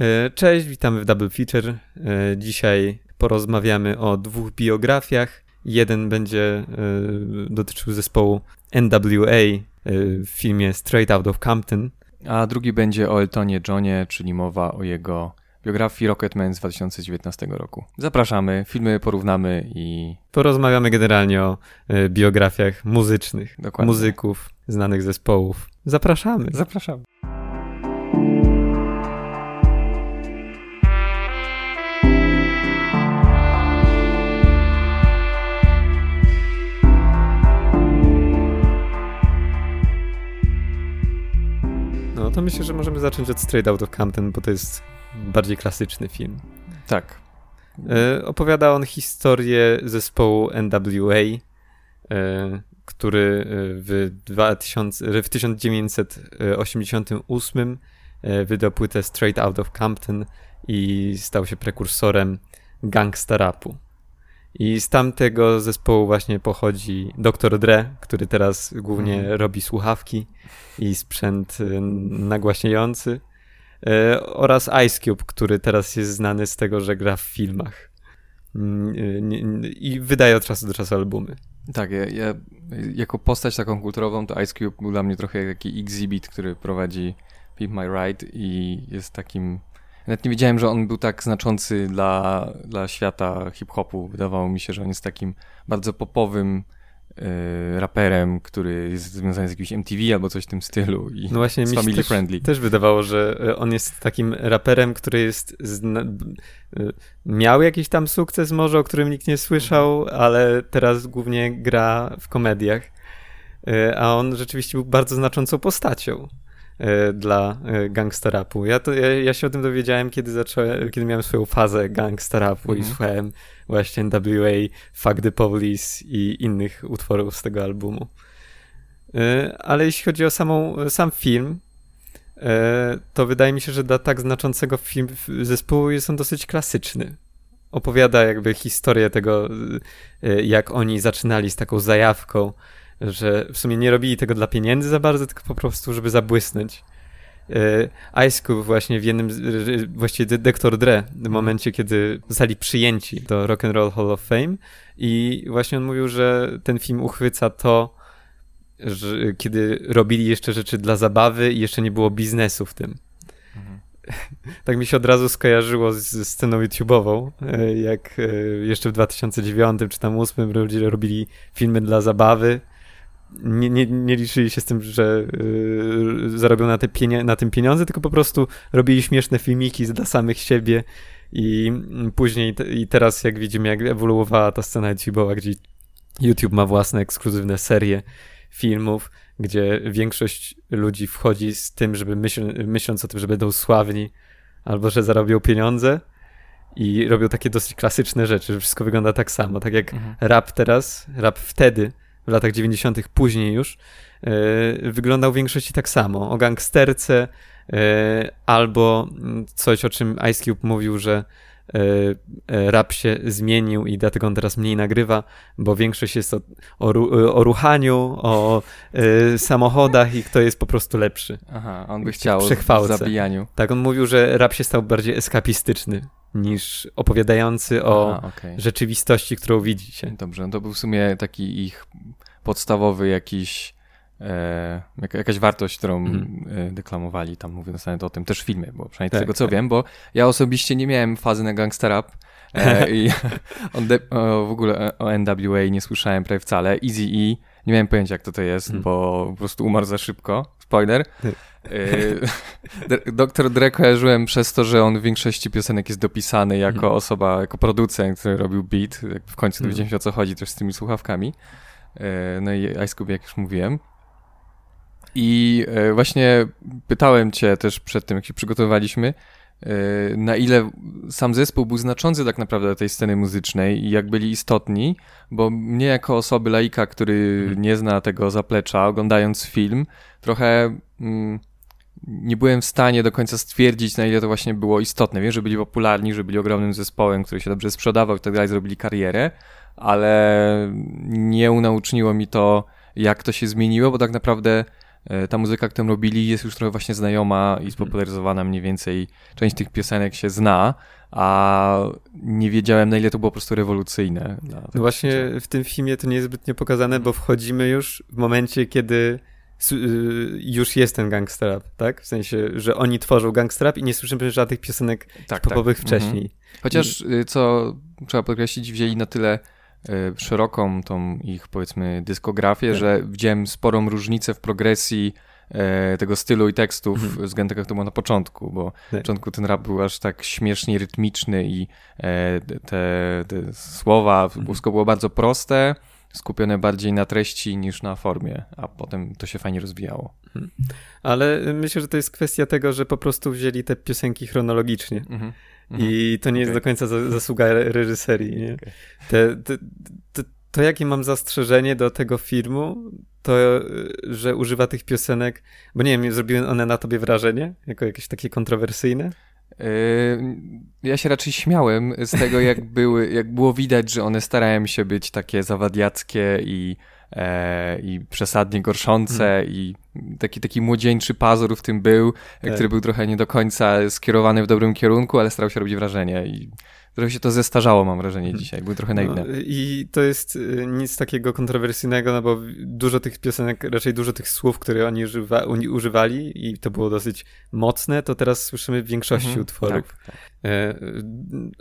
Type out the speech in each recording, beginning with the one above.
E, cześć, witamy w Double Feature. E, dzisiaj porozmawiamy o dwóch biografiach. Jeden będzie e, dotyczył zespołu NWA w filmie Straight Out of Compton. A drugi będzie o Eltonie Johnie, czyli mowa o jego biografii Rocketman z 2019 roku. Zapraszamy, filmy porównamy i... Porozmawiamy generalnie o biografiach muzycznych, Dokładnie. muzyków, znanych zespołów. Zapraszamy. Zapraszamy. To myślę, że możemy zacząć od Straight Out of Compton, bo to jest bardziej klasyczny film. Tak. E, opowiada on historię zespołu NWA, e, który e, w, 2000, w 1988 e, wydał płytę Straight Out of Compton i stał się prekursorem gangsta rapu. I z tamtego zespołu właśnie pochodzi Dr. Dre, który teraz głównie mm. robi słuchawki i sprzęt y, nagłaśniający. Y, oraz Ice Cube, który teraz jest znany z tego, że gra w filmach. Mm, y, I wydaje od czasu do czasu albumy. Tak, ja, ja jako postać taką kulturową, to Ice Cube był dla mnie trochę jak taki exhibit, który prowadzi Pimp My Ride i jest takim nawet nie wiedziałem, że on był tak znaczący dla, dla świata hip-hopu. Wydawało mi się, że on jest takim bardzo popowym y, raperem, który jest związany z jakimś MTV albo coś w tym stylu i no właśnie, mi family też, friendly. Też wydawało, że e, on jest takim raperem, który jest zna... E, miał jakiś tam sukces może, o którym nikt nie słyszał, ale teraz głównie gra w komediach. A on rzeczywiście był bardzo znaczącą postacią. E, dla e, gangsterapu. Ja, to, ja, ja, się o tym dowiedziałem, kiedy zacząłem, kiedy miałem swoją fazę gangsterapu mm -hmm. i mhm. słuchałem właśnie NWA, Fuck the Police i innych utworów z tego albumu. E, ale jeśli chodzi o samą, sam film, to wydaje mi się, że dla tak znaczącego film, zespołu jest on dosyć klasyczny. Opowiada jakby historię tego, jak oni zaczynali z taką zajawką, że w sumie nie robili tego dla pieniędzy za bardzo, tylko po prostu, żeby zabłysnąć. E, Ice Cube właśnie w jednym, właściwie Dr. Dre, w momencie, kiedy zostali przyjęci do Rock and Roll Hall of Fame i właśnie on mówił, że ten film uchwyca to, że kiedy robili jeszcze rzeczy dla zabawy i jeszcze nie było biznesu w tym. Mhm. Tak mi się od razu skojarzyło z sceną YouTube'ową, e, jak e, jeszcze w 2009 czy tam 2008 ludzie robili filmy dla zabawy nie, nie, nie liczyli się z tym, że yy, zarobią na, te na tym pieniądze, tylko po prostu robili śmieszne filmiki dla samych siebie i później te, i teraz jak widzimy, jak ewoluowała ta scena YouTube'owa, gdzie YouTube ma własne ekskluzywne serie filmów, gdzie większość ludzi wchodzi z tym, żeby myśl, myśląc o tym, że będą sławni albo że zarobią pieniądze i robią takie dosyć klasyczne rzeczy, że wszystko wygląda tak samo, tak jak mhm. rap teraz, rap wtedy w latach 90. później już, e, wyglądał w większości tak samo. O gangsterce e, albo coś, o czym Ice Cube mówił, że e, rap się zmienił i dlatego on teraz mniej nagrywa, bo większość jest o, o, o ruchaniu, o samochodach i kto jest po prostu lepszy. Aha, on by chciał o zabijaniu. Tak, on mówił, że rap się stał bardziej eskapistyczny niż opowiadający o okay. rzeczywistości, którą widzi się. Dobrze, no to był w sumie taki ich podstawowy jakiś e, jakaś wartość, którą mm. deklamowali, tam mówiąc nawet o tym, też w filmie, bo przynajmniej tak, tego co tak. wiem, bo ja osobiście nie miałem fazy na gangster rap e, i o, w ogóle o NWA nie słyszałem prawie wcale, Easy E, nie miałem pojęcia jak to to jest, mm. bo po prostu umarł za szybko, spoiler. E, doktor Dre kojarzyłem przez to, że on w większości piosenek jest dopisany jako mhm. osoba, jako producent, który robił beat. W końcu mhm. dowiedziałem się o co chodzi też z tymi słuchawkami. E, no i Ice Cube, jak już mówiłem. I e, właśnie pytałem cię też przed tym, jak się przygotowywaliśmy, na ile sam zespół był znaczący tak naprawdę dla tej sceny muzycznej i jak byli istotni, bo mnie jako osoby laika, który mhm. nie zna tego zaplecza, oglądając film, trochę mm, nie byłem w stanie do końca stwierdzić, na ile to właśnie było istotne. Wiem, że byli popularni, że byli ogromnym zespołem, który się dobrze sprzedawał i tak dalej, zrobili karierę, ale nie unauczniło mi to, jak to się zmieniło, bo tak naprawdę e, ta muzyka, którą robili, jest już trochę właśnie znajoma i mhm. spopularyzowana mniej więcej. Część tych piosenek się zna, a nie wiedziałem, na ile to było po prostu rewolucyjne. No właśnie w tym filmie to nie jest zbytnio pokazane, bo wchodzimy już w momencie, kiedy już jest ten gangster rap, tak? W sensie, że oni tworzą gangster rap i nie słyszymy żadnych piosenek tak, popowych tak. wcześniej. Mhm. Chociaż, I... co trzeba podkreślić, wzięli na tyle y, szeroką tą ich, powiedzmy, dyskografię, tak. że widziałem sporą różnicę w progresji E, tego stylu i tekstów mhm. względem jak to było na początku, bo tak. na początku ten rap był aż tak śmiesznie rytmiczny i e, te, te słowa, mhm. wszystko było bardzo proste, skupione bardziej na treści niż na formie, a potem to się fajnie rozwijało. Mhm. Ale myślę, że to jest kwestia tego, że po prostu wzięli te piosenki chronologicznie. Mhm. I to nie jest okay. do końca zasługa reżyserii. Nie? Okay. Te, te, te, to, jakie mam zastrzeżenie do tego filmu, to, że używa tych piosenek, bo nie wiem, zrobiły one na tobie wrażenie, jako jakieś takie kontrowersyjne? Yy, ja się raczej śmiałem z tego, jak, były, jak było widać, że one starają się być takie zawadiackie i, e, i przesadnie gorszące hmm. i taki, taki młodzieńczy pazur w tym był, tak. który był trochę nie do końca skierowany w dobrym kierunku, ale starał się robić wrażenie i trochę się to zestarzało, mam wrażenie, mhm. dzisiaj. Były trochę naiwne. No, I to jest y, nic takiego kontrowersyjnego, no bo dużo tych piosenek, raczej dużo tych słów, które oni używa, używali i to było dosyć mocne, to teraz słyszymy w większości mhm, utworów. Tak, tak. E,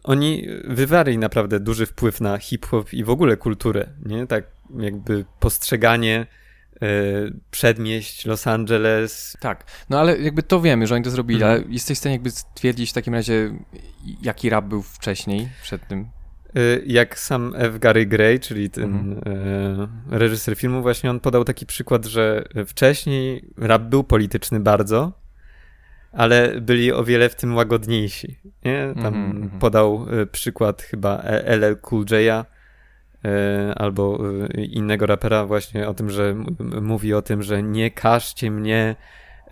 oni wywarli naprawdę duży wpływ na hip-hop i w ogóle kulturę, nie? Tak jakby postrzeganie przedmieść Los Angeles. Tak, no ale jakby to wiemy, że oni to zrobili, mhm. ale jesteś w stanie jakby stwierdzić w takim razie, jaki rap był wcześniej, przed tym? E, jak sam F. Gary Gray, czyli ten mhm. e, reżyser filmu, właśnie on podał taki przykład, że wcześniej rap był polityczny bardzo, ale byli o wiele w tym łagodniejsi. Nie? Tam mhm, mhm. podał przykład chyba LL Cool J'a, E, albo e, innego rapera właśnie o tym, że mówi o tym, że nie każcie mnie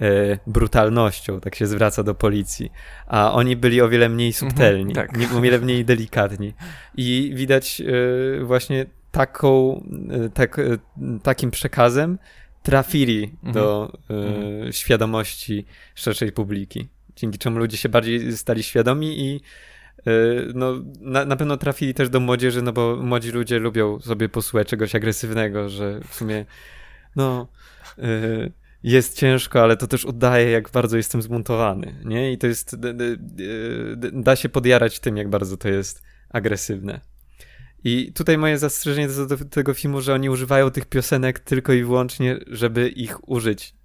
e, brutalnością, tak się zwraca do policji. A oni byli o wiele mniej mhm, subtelni, tak. o wiele mniej delikatni. I widać właśnie taką, tak, takim przekazem trafili mhm. do mhm. świadomości szerszej publiki. Dzięki czemu ludzie się bardziej stali świadomi i no, na, na pewno trafili też do młodzieży, no bo młodzi ludzie lubią sobie posłuchać czegoś agresywnego, że w sumie no y, jest ciężko, ale to też oddaje, jak bardzo jestem zmontowany, nie? I to jest, da się podjarać tym, jak bardzo to jest agresywne. I tutaj moje zastrzeżenie do tego filmu, że oni używają tych piosenek tylko i wyłącznie, żeby ich użyć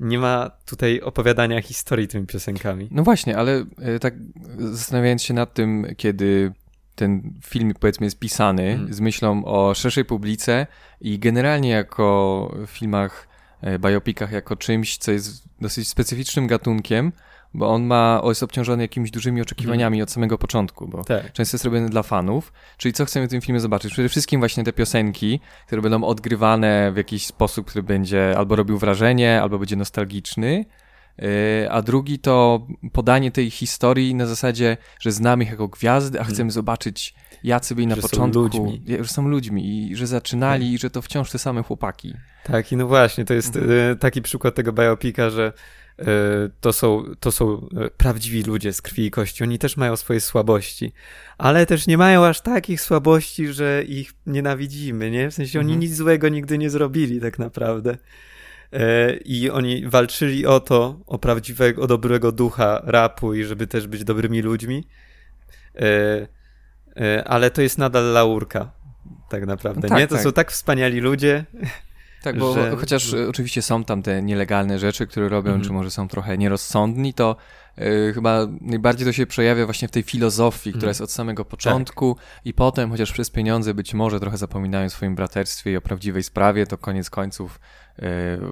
nie ma tutaj opowiadania historii tymi piosenkami. No właśnie, ale e, tak zastanawiając się nad tym, kiedy ten film powiedzmy jest pisany hmm. z myślą o szerszej publice i generalnie jako w filmach, e, biopikach jako czymś, co jest dosyć specyficznym gatunkiem, bo on ma, jest obciążony jakimiś dużymi oczekiwaniami od samego początku, bo tak. często jest robiony dla fanów. Czyli co chcemy w tym filmie zobaczyć? Przede wszystkim właśnie te piosenki, które będą odgrywane w jakiś sposób, który będzie albo robił wrażenie, albo będzie nostalgiczny. Y, a drugi to podanie tej historii na zasadzie, że znamy ich jako gwiazdy, a mhm. chcemy zobaczyć, jacy byli na że początku, są ludźmi. że są ludźmi i że zaczynali, tak. i że to wciąż te same chłopaki. Tak, i no właśnie, to jest mhm. taki przykład tego biopika, że E, to są, to są e, prawdziwi ludzie z krwi i kości. Oni też mają swoje słabości, ale też nie mają aż takich słabości, że ich nienawidzimy, nie? W sensie oni mhm. nic złego nigdy nie zrobili tak naprawdę. E, I oni walczyli o to, o prawdziwego, o dobrego ducha rapu i żeby też być dobrymi ludźmi. Ale to jest nadal laurka, tak naprawdę, no tak, nie? To tak. są tak wspaniali ludzie. Tak, bo że... chociaż oczywiście są tam te nielegalne rzeczy, które robią, mhm. czy może są trochę nierozsądni, to y, chyba najbardziej to się przejawia właśnie w tej filozofii, która mhm. jest od samego początku tak. i potem, chociaż przez pieniądze być może trochę zapominają o swoim braterstwie i o prawdziwej sprawie, to koniec końców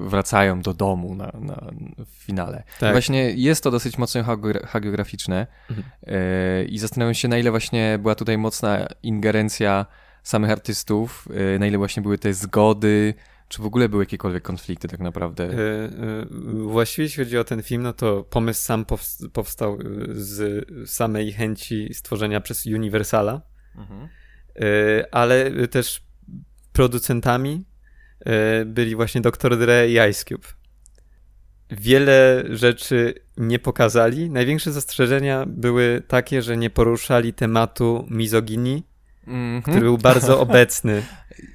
wracają do domu na, na w finale. Tak. Właśnie jest to dosyć mocno hagiograficzne mhm. y, i zastanawiam się, na ile właśnie była tutaj mocna ingerencja samych artystów, na ile właśnie były te zgody, czy w ogóle były jakiekolwiek konflikty tak naprawdę? E, e, właściwie jeśli chodzi o ten film, no to pomysł sam powstał e, z samej chęci stworzenia przez Universala, mhm. ale też producentami byli właśnie Dr. Dre i Ice Cube. wiele rzeczy nie pokazali. Największe zastrzeżenia były takie, że nie poruszali tematu mizoginii, mm -hmm. który był bardzo obecny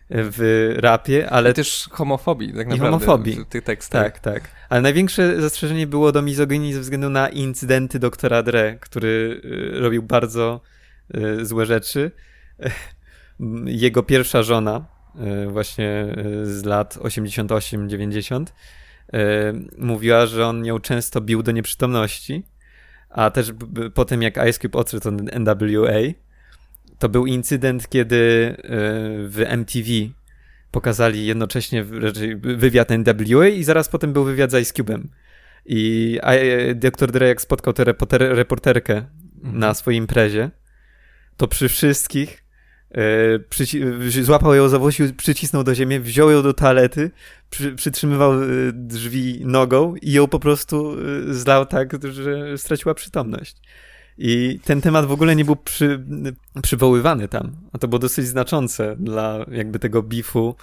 w rapie, ale... I też homofobii, tak naprawdę. I homofobii. W tych tekstach. Tak, tak. Ale największe zastrzeżenie było do mizoginii ze względu na incydenty doktora Dre, który y, robił bardzo y, złe rzeczy. Jego pierwsza żona, właśnie z lat 88-90, mówiła, że on ją często bił do nieprzytomności, a też potem jak Ice Cube odszedł od NWA, to był incydent, kiedy w MTV pokazali jednocześnie wywiad NWA i zaraz potem był wywiad z Ice Cube'em. I Dr. Dre jak spotkał tę reporterkę mhm. na swojej imprezie, to przy wszystkich e, złapał ją za włosiu, przycisnął do ziemi, wziął ją do toalety, przy, przytrzymywał e, drzwi nogą i ją po prostu e, zlał tak, że straciła przytomność. I ten temat w ogóle nie był przy, przywoływany tam. A to było dosyć znaczące dla jakby tego bifu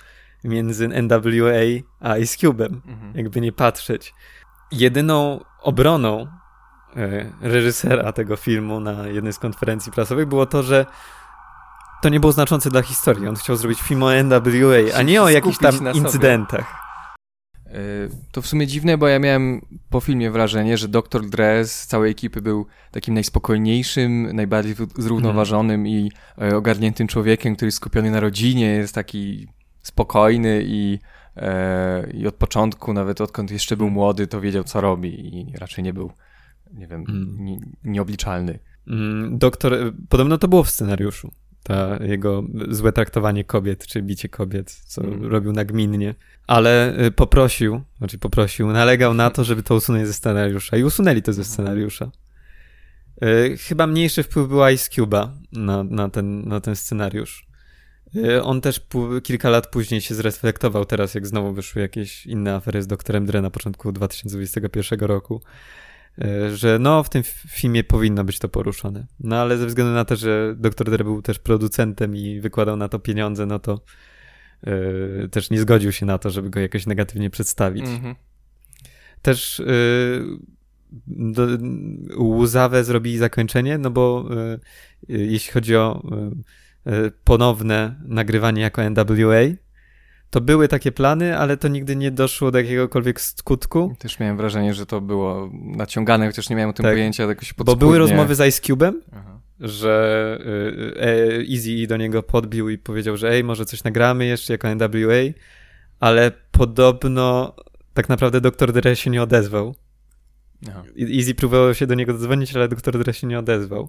między NWA a Ice Cube'em. Mhm. Jakby nie patrzeć. Jedyną obroną reżysera tego filmu na jednej z konferencji prasowych było to, że to nie było znaczące dla historii. On chciał zrobić film o NWA, a nie o jakichś tam incydentach. Y, to w sumie dziwne, bo ja miałem po filmie wrażenie, że Dr. Dre z całej ekipy był takim najspokojniejszym, najbardziej zrównoważonym mm. i e, ogarniętym człowiekiem, który jest skupiony na rodzinie, jest taki spokojny i, e, i od początku, nawet odkąd jeszcze był młody, to wiedział, co robi i raczej nie był, nie wiem, mm. nie, nieobliczalny. Mm, doktor, e, podobno to było w scenariuszu ta jego złe traktowanie kobiet, czy bicie kobiet, co mm. robił nagminnie. Ale y, poprosił, znaczy poprosił, nalegał na to, żeby to usunąć ze scenariusza i usunęli to ze scenariusza. Y, chyba mniejszy wpływ był Ice Cube'a na, na, ten, na ten scenariusz. Y, on też kilka lat później się zreflektował teraz, jak znowu wyszły jakieś inne afery z doktorem Dre na początku 2021 roku że no w tym filmie powinno być to poruszone. No ale ze względu na to, że Dr. Dre był też producentem i wykładał na to pieniądze, no to yy, też nie zgodził się na to, żeby go jakoś negatywnie przedstawić. Mm-hmm. Też yy, do, łzawe zrobili zakończenie, no bo yy, jeśli chodzi o ponowne nagrywanie jako NWA, to były takie plany, ale to nigdy nie doszło do jakiegokolwiek skutku. Też miałem wrażenie, że to było naciągane, chociaż nie miałem o tym tak. pojęcia jakoś podskórnie. Bo były rozmowy z Ice Cube'em, że y, e, Easy do niego podbił i powiedział, że ej, może coś nagramy jeszcze jako NWA, ale podobno tak naprawdę Dr. Dre się nie odezwał. Aha. Easy próbował się do niego dodzwonić, ale Dr. Dre się nie odezwał.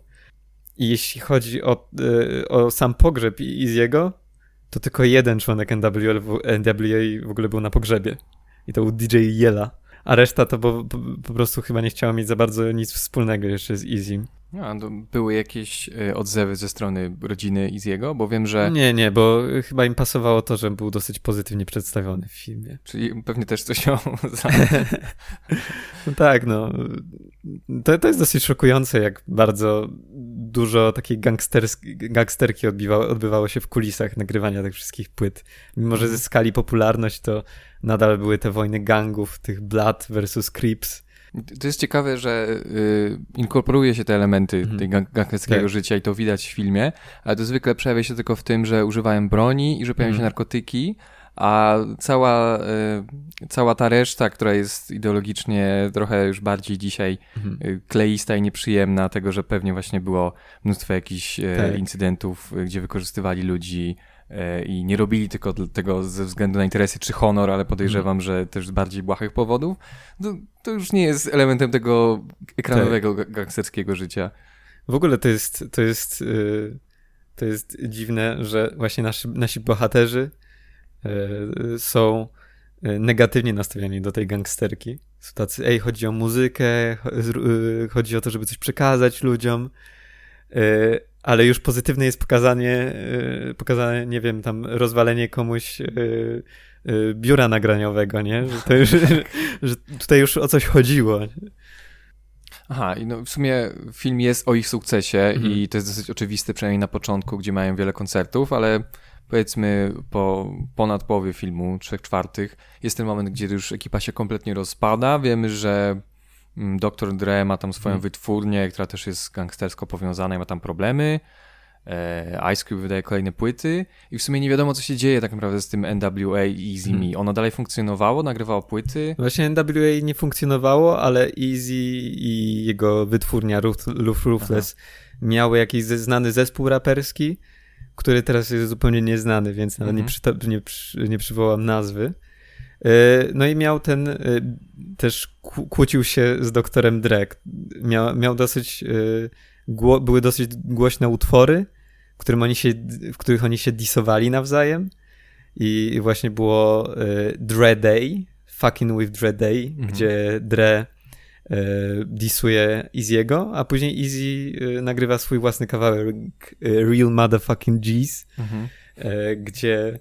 I jeśli chodzi o, y, o sam pogrzeb Easy'ego, to tylko jeden członek NWA, NWA w ogóle był na pogrzebie. I to był DJ Jela. A reszta to po, po, po prostu chyba nie chciała mieć za bardzo nic wspólnego jeszcze z Easy. No, były jakieś e, odzewy ze strony rodziny Easy'ego, bo wiem, że... Nie, nie, bo chyba im pasowało to, że był dosyć pozytywnie przedstawiony w filmie. Czyli pewnie też coś o... no tak, no. To, to jest dosyć szokujące, jak bardzo dużo takiej gangsterki odbywało, odbywało się w kulisach nagrywania tych wszystkich płyt. Mimo, że mhm. zyskali popularność, to nadal były te wojny gangów, tych Blood versus Crips. To jest ciekawe, że y, inkorporuje się te elementy mhm. gangsterskiego tak. życia i to widać w filmie, ale to zwykle przejawia się tylko w tym, że używają broni i że pojawiają się mhm. narkotyki, a cała, y, cała ta reszta, która jest ideologicznie trochę już bardziej dzisiaj mhm. Y, kleista i nieprzyjemna, tego, że pewnie właśnie było mnóstwo jakichś y, tak. incydentów, gdzie wykorzystywali ludzi i nie robili tylko tego ze względu na interesy czy honor, ale podejrzewam, mhm. że też z bardziej błahych powodów, to, to, już nie jest elementem tego ekranowego tak. gangsterskiego życia. W ogóle to jest, to jest, to jest dziwne, że właśnie nasi, nasi bohaterzy E, są e, negatywnie nastawieni do tej gangsterki. Są tacy, ej, chodzi o muzykę, e, chodzi o to, żeby coś przekazać ludziom, ale już pozytywne jest pokazanie, pokazanie, nie wiem, tam rozwalenie komuś biura nagraniowego, nie? Że, to już, że tutaj już o coś chodziło. Aha, i no w sumie film jest o ich sukcesie mhm. i to jest dosyć oczywiste, przynajmniej na początku, gdzie mają wiele koncertów, ale powiedzmy po ponad połowie filmu, trzech czwartych, jest ten moment, gdzie już ekipa się kompletnie rozpada. Wiemy, że mm, Dr. Dre ma tam swoją hmm. wytwórnię, która też jest gangstersko powiązana i ma tam problemy. E, Ice Cube wydaje kolejne płyty i w sumie nie wiadomo, co się dzieje tak naprawdę z tym NWA i Easy hmm. Me. Ono dalej funkcjonowało, nagrywało płyty. Właśnie NWA nie funkcjonowało, ale Easy i jego wytwórnia Ruthless miały jakiś znany zespół raperski, który teraz jest zupełnie nieznany, więc nawet mm -hmm. nie, nie, nie przywołam nazwy. E, no i miał ten, e, też kłócił się z doktorem Drek. Miał, miał dosyć, e, były dosyć głośne utwory, w, którym oni się, w których oni się disowali nawzajem. I właśnie było Dre Day, Fucking with Dre Day, -hmm. gdzie Dre disuje Easy'ego, a później Easy nagrywa swój własny kawałek Real Motherfucking G's, mhm. gdzie,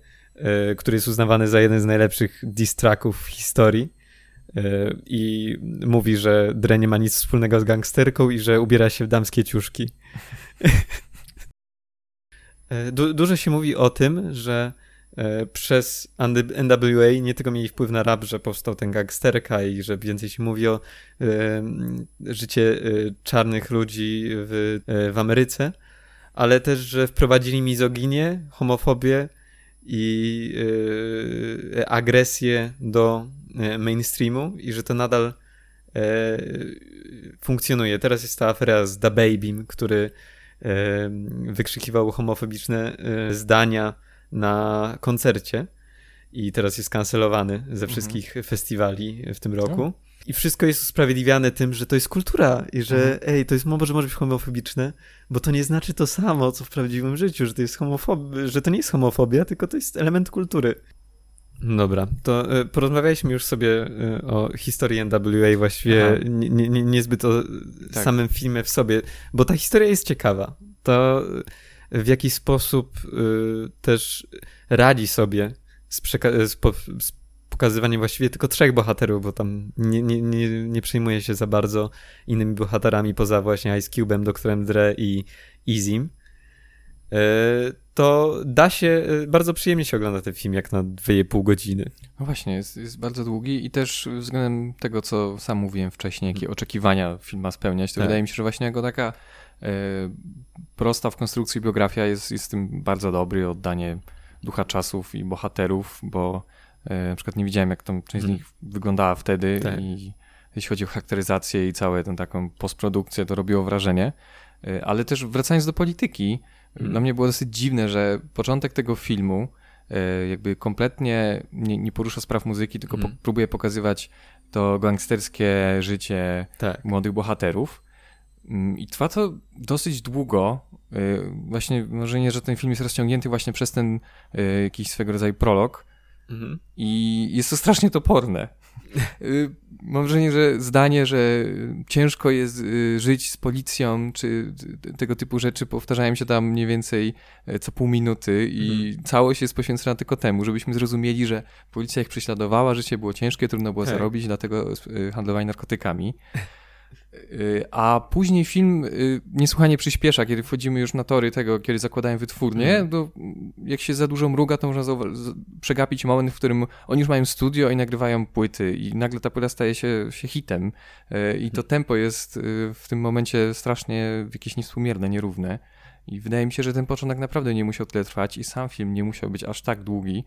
który jest uznawany za jeden z najlepszych diss tracków w historii e, i mówi, że Dre nie ma nic wspólnego z gangsterką i że ubiera się w damskie ciuszki. Du dużo się mówi o tym, że E, przez NWA nie tylko mieli wpływ na rap, że powstał ten gangsterka i że więcej się mówi o e, życie e, czarnych ludzi w, e, w Ameryce, ale też, że wprowadzili mizoginię, homofobię i e, agresję do e, mainstreamu i że to nadal funkcjonuje. Teraz jest ta afera z Da Babym, który wykrzykiwał homofobiczne zdania na koncercie i teraz jest kancelowany ze mhm. wszystkich mhm. festiwali w tym roku. I wszystko jest usprawiedliwiane tym, że to jest kultura i że mhm. ej, to jest może, może być homofobiczne, bo to nie znaczy to samo, co w prawdziwym życiu, że to jest homofob że to nie jest homofobia, tylko to jest element kultury. Dobra, to y, porozmawialiśmy już sobie y, o historii NWA, właściwie nie, nie, niezbyt o tak. samym filmie w sobie, bo ta historia jest ciekawa. To w jaki sposób y, też radzi sobie z, z, po z, pokazywaniem właściwie tylko trzech bohaterów, bo tam nie, nie, nie, nie przejmuje się za bardzo innymi bohaterami poza właśnie Ice Cube'em, Doktorem Dre i Easym. Y, to da się, y, bardzo przyjemnie się ogląda ten film, jak na 2,5 godziny. No właśnie, jest, jest bardzo długi i też względem tego, co sam mówiłem wcześniej, jakie oczekiwania film ma spełniać, to tak. wydaje mi się, że właśnie jako taka E, prosta w konstrukcji biografia jest, jest tym bardzo dobry, oddanie ducha czasów i bohaterów, bo e, na przykład nie widziałem, jak tam część z mhm. nich wyglądała wtedy tak. i jeśli chodzi o charakteryzację i całą tę taką postprodukcję, to robiło wrażenie. E, ale też wracając do polityki, hmm. dla mnie było dosyć dziwne, że początek tego filmu jakby kompletnie nie, nie porusza spraw muzyki, tylko hmm. po, próbuje pokazywać to gangsterskie życie tak. młodych bohaterów. Mm, I trwa to dosyć długo. Właśnie, może nie, że ten film jest rozciągnięty właśnie przez ten jakiś swego rodzaju prolog. Mhm. I jest to strasznie toporne. Y, mam wrażenie, że zdanie, że ciężko jest żyć z policją, czy tego typu rzeczy powtarzają się tam mniej więcej co pół minuty i mhm. całość jest poświęcona tylko temu, żebyśmy zrozumieli, że policja ich prześladowała, życie było ciężkie, trudno było tak. zarobić, dlatego handlowali narkotykami. Y, a później film y, niesłychanie przyspiesza, kiedy wchodzimy już na tory tego, kiedy zakładają wytwórnię, mm. to jak się za dużo mruga, to można przegapić moment, w którym oni już mają studio i nagrywają płyty i nagle ta płyta staje się, się hitem y, i to mhm. tempo jest w tym momencie strasznie jakieś niewspółmierne, nierówne i wydaje mi się, że ten początek naprawdę nie musiał tyle trwać i sam film nie musiał być aż tak długi,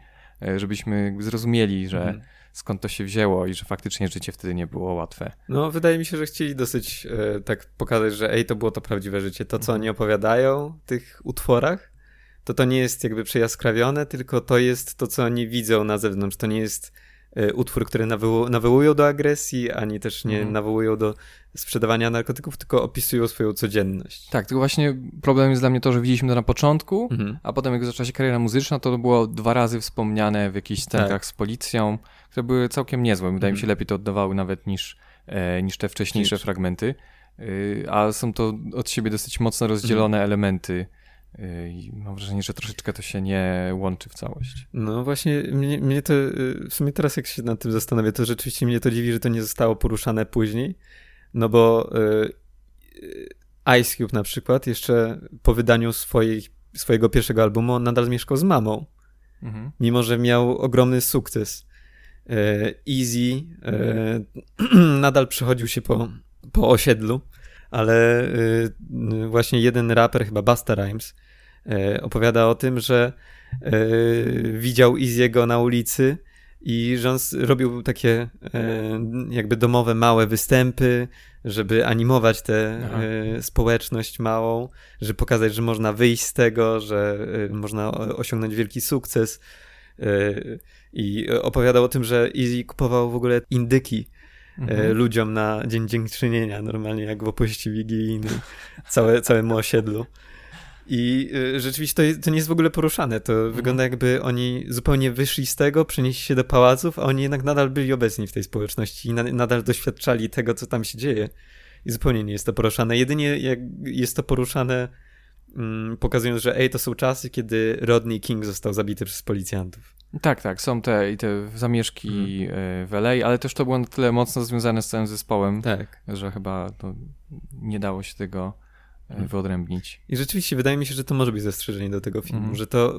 żebyśmy zrozumieli, że mm skąd to się wzięło i że faktycznie życie wtedy nie było łatwe. No, wydaje mi się, że chcieli dosyć e, tak pokazać, że ej, to było to prawdziwe życie. To, co oni opowiadają w tych utworach, to to nie jest jakby przejaskrawione, tylko to jest to, co oni widzą na zewnątrz. To nie jest e, utwór, który nawoł nawołują do agresji, ani też nie mhm. nawołują do sprzedawania narkotyków, tylko opisują swoją codzienność. Tak, tylko właśnie problem jest dla mnie to, że widzieliśmy to na początku, mhm. a potem jak zaczęła się kariera muzyczna, to było dwa razy wspomniane w jakichś scenkach tak. z policją, które były całkiem niezłe. Wydaje mi się, mhm. lepiej to oddawały nawet niż, niż te wcześniejsze fragmenty. E, a są to od siebie dosyć mocno rozdzielone mhm. elementy. E, I mam wrażenie, że troszeczkę to się nie łączy w całość. No właśnie, mnie, mnie to, w sumie teraz jak się nad tym zastanawiam, to rzeczywiście mnie to dziwi, że to nie zostało poruszane później, no bo Ice Cube na przykład jeszcze po wydaniu swojej swojego pierwszego albumu on nadal mieszkał z mamą. Mhm. Mimo, że miał ogromny sukces. E, Easy e, nadal przechodził się po, po osiedlu, ale e, właśnie jeden raper, chyba Basta Rhymes, opowiada o tym, że widział Easy'ego na ulicy i że on robił takie jakby domowe małe występy, żeby animować tę społeczność małą, żeby pokazać, że można wyjść z tego, że można osiągnąć wielki sukces i opowiadał o tym, że Easy kupował w ogóle indyki e, mhm. ludziom na Dzień Dziękczynienia, normalnie jak w opowieści wigilijnej, całe, całemu osiedlu. I y, rzeczywiście to, to, nie jest w ogóle poruszane. To mhm. wygląda jakby oni zupełnie wyszli z tego, przenieśli się do pałaców, a oni jednak nadal byli obecni w tej społeczności i na, nadal doświadczali tego, co tam się dzieje. I zupełnie nie jest to poruszane. Jedynie jak jest to poruszane, mm, pokazując, że ej, to są czasy, kiedy Rodney King został zabity przez policjantów. Tak, tak, są te i te zamieszki hmm. w LA, ale też to było na tyle mocno związane z całym zespołem, tak. że chyba to nie dało się tego hmm. wyodrębnić. I rzeczywiście wydaje mi się, że to może być zastrzeżenie do tego filmu, hmm. że to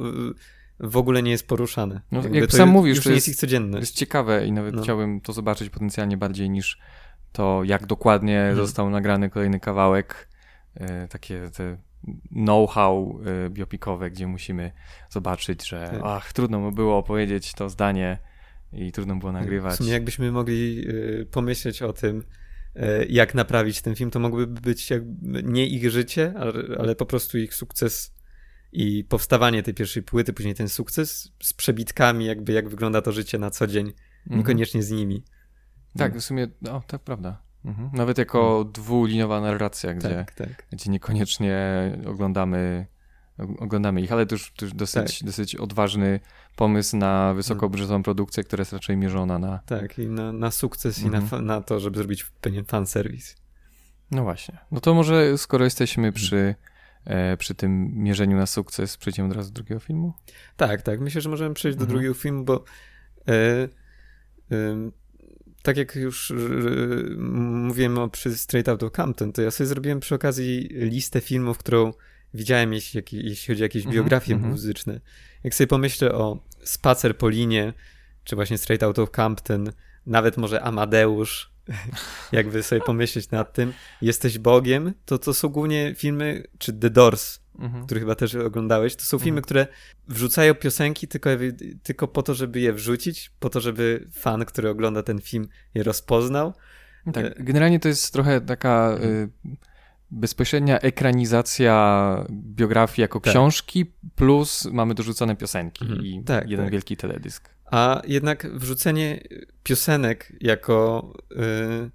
w ogóle nie jest poruszane. No, jak sam mówisz, to jest ich codzienność. jest ciekawe i nawet no. chciałbym to zobaczyć potencjalnie bardziej niż to, jak dokładnie hmm. został nagrany kolejny kawałek. E, takie te know-how y, biopikowe, gdzie musimy zobaczyć, że tak. ach, trudno mu było opowiedzieć to zdanie i trudno było nagrywać. W sumie jakbyśmy mogli y, pomyśleć o tym, y, jak naprawić ten film, to mogłoby być nie ich życie, ale, po prostu ich sukces i powstawanie tej pierwszej płyty, później ten sukces z przebitkami, jakby jak wygląda to życie na co dzień, mhm. niekoniecznie z nimi. Tak, w sumie, o, tak prawda. Mhm. Nawet jako mhm. dwuliniowa narracja, gdzie, tak, tak. gdzie niekoniecznie oglądamy, oglądamy ich, ale to już, to już dosyć, tak. dosyć odważny pomysł na wysokobudżetową produkcję, która jest raczej mierzona na... Tak, i na, na sukces mhm. i na, mhm. na to, żeby zrobić pewien fanserwis. No właśnie. No to może skoro jesteśmy przy, e, przy tym mierzeniu na sukces, przejdziemy od razu do drugiego filmu? Tak, tak. Myślę, że możemy przejść do mhm. drugiego filmu, bo e, tak jak już mówiłem o, przy Straight Outta Compton, to ja sobie zrobiłem przy okazji listę filmów, którą widziałem, jeśli, jeśli chodzi o jakieś -hmm, biografie mm -hmm. muzyczne. Jak sobie pomyślę o Spacer po linie, czy właśnie Straight Outta Compton, nawet może Amadeusz, jakby sobie pomyśleć nad tym, Jesteś Bogiem, to to są głównie filmy, czy The Doors, mhm. który chyba też oglądałeś, to są mhm. filmy, które wrzucają piosenki tylko, tylko po to, żeby je wrzucić, po to, żeby fan, który ogląda ten film, je rozpoznał. Tak, e, generalnie to jest trochę taka y, bezpośrednia ekranizacja biografii jako tak. książki, plus mamy dorzucone piosenki mhm. i tak, jeden tak. wielki teledysk. A jednak wrzucenie piosenek jako, y,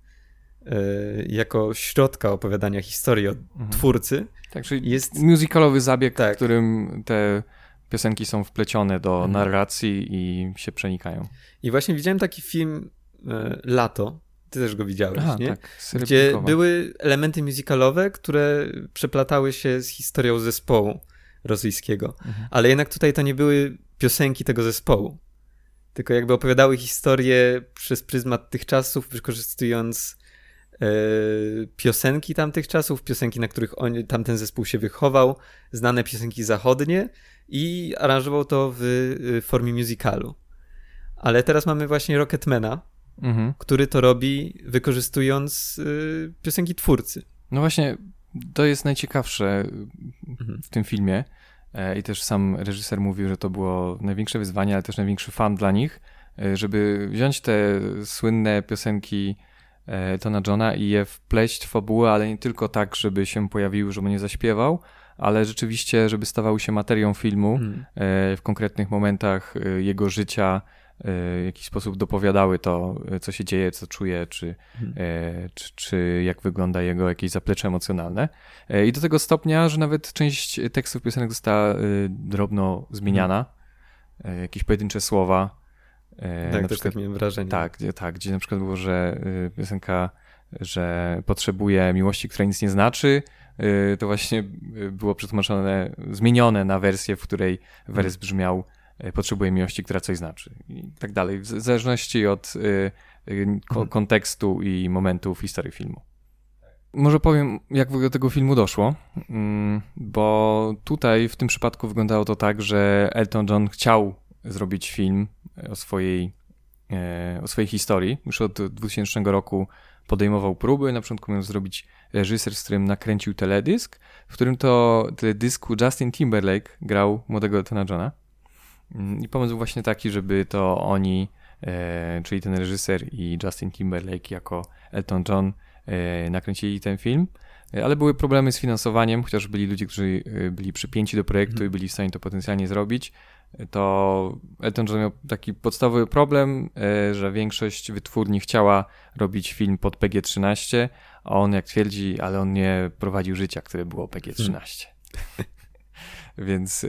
jako środka opowiadania historii od mhm. twórcy tak, czyli jest musicalowy zabieg, tak. w którym te piosenki są wplecione do mhm. narracji i się przenikają. I właśnie widziałem taki film e, Lato, ty też go widziałeś, Aha, nie? Tak, Gdzie były elementy musicalowe, które przeplatały się z historią zespołu rosyjskiego. Mhm. Ale jednak tutaj to nie były piosenki tego zespołu. Tylko jakby opowiadały historię przez pryzmat tych czasów, wykorzystując E, piosenki tamtych czasów, piosenki, na których on, tamten zespół się wychował, znane piosenki zachodnie i aranżował to w y, formie musicalu. Ale teraz mamy właśnie Rocketmana, mhm. który to robi wykorzystując y, piosenki twórcy. No właśnie, to jest najciekawsze mhm. w tym filmie. E, I też sam reżyser mówił, że to było największe wyzwanie, ale też największy fan dla nich, e, żeby wziąć te słynne piosenki E, Tona Johna i je wpleść w fabułę, ale nie tylko tak, żeby się pojawiły, żeby nie zaśpiewał, ale rzeczywiście, żeby stawały się materią filmu hmm. w konkretnych momentach e, jego życia, w jakiś sposób dopowiadały to, co się dzieje, co czuje, czy, hmm. czy, czy, jak wygląda jego jakieś zaplecze emocjonalne. I do tego stopnia, że nawet część tekstów piosenek została drobno zmieniana, jakieś pojedyncze słowa, E, tak, na przykład, tak miałem wrażenie. Tak, gdzie, tak, gdzie na przykład było, że y, piosenka, że potrzebuje miłości, która nic nie znaczy, y, to właśnie y, było przetłumaczone, zmienione na wersję, w której wers mhm. brzmiał potrzebuje miłości, która coś znaczy i tak dalej, w zależności od mhm. kontekstu i momentu w historii filmu. Może powiem, jak do tego filmu doszło, mm, bo tutaj w tym przypadku wyglądało to tak, że Elton John chciał zrobić film o swojej, e, o swojej historii. Już od 2000 roku podejmował próby. Na początku miał zrobić reżyser, z którym nakręcił teledysk, w którym to teledysku Justin Timberlake grał młodego Eltona Johna. Mm, I pomysł był właśnie taki, żeby to oni, e, czyli ten reżyser i Justin Timberlake jako Elton John e, nakręcili ten film. E, ale były problemy z finansowaniem, chociaż byli ludzie, którzy e, byli przypięci do projektu mm. i byli w stanie to potencjalnie zrobić to Elton John miał taki podstawowy problem, e, że większość wytwórni chciała robić film pod PG-13, a on jak twierdzi, ale on nie prowadził życia, które było PG-13. Hmm. Więc e,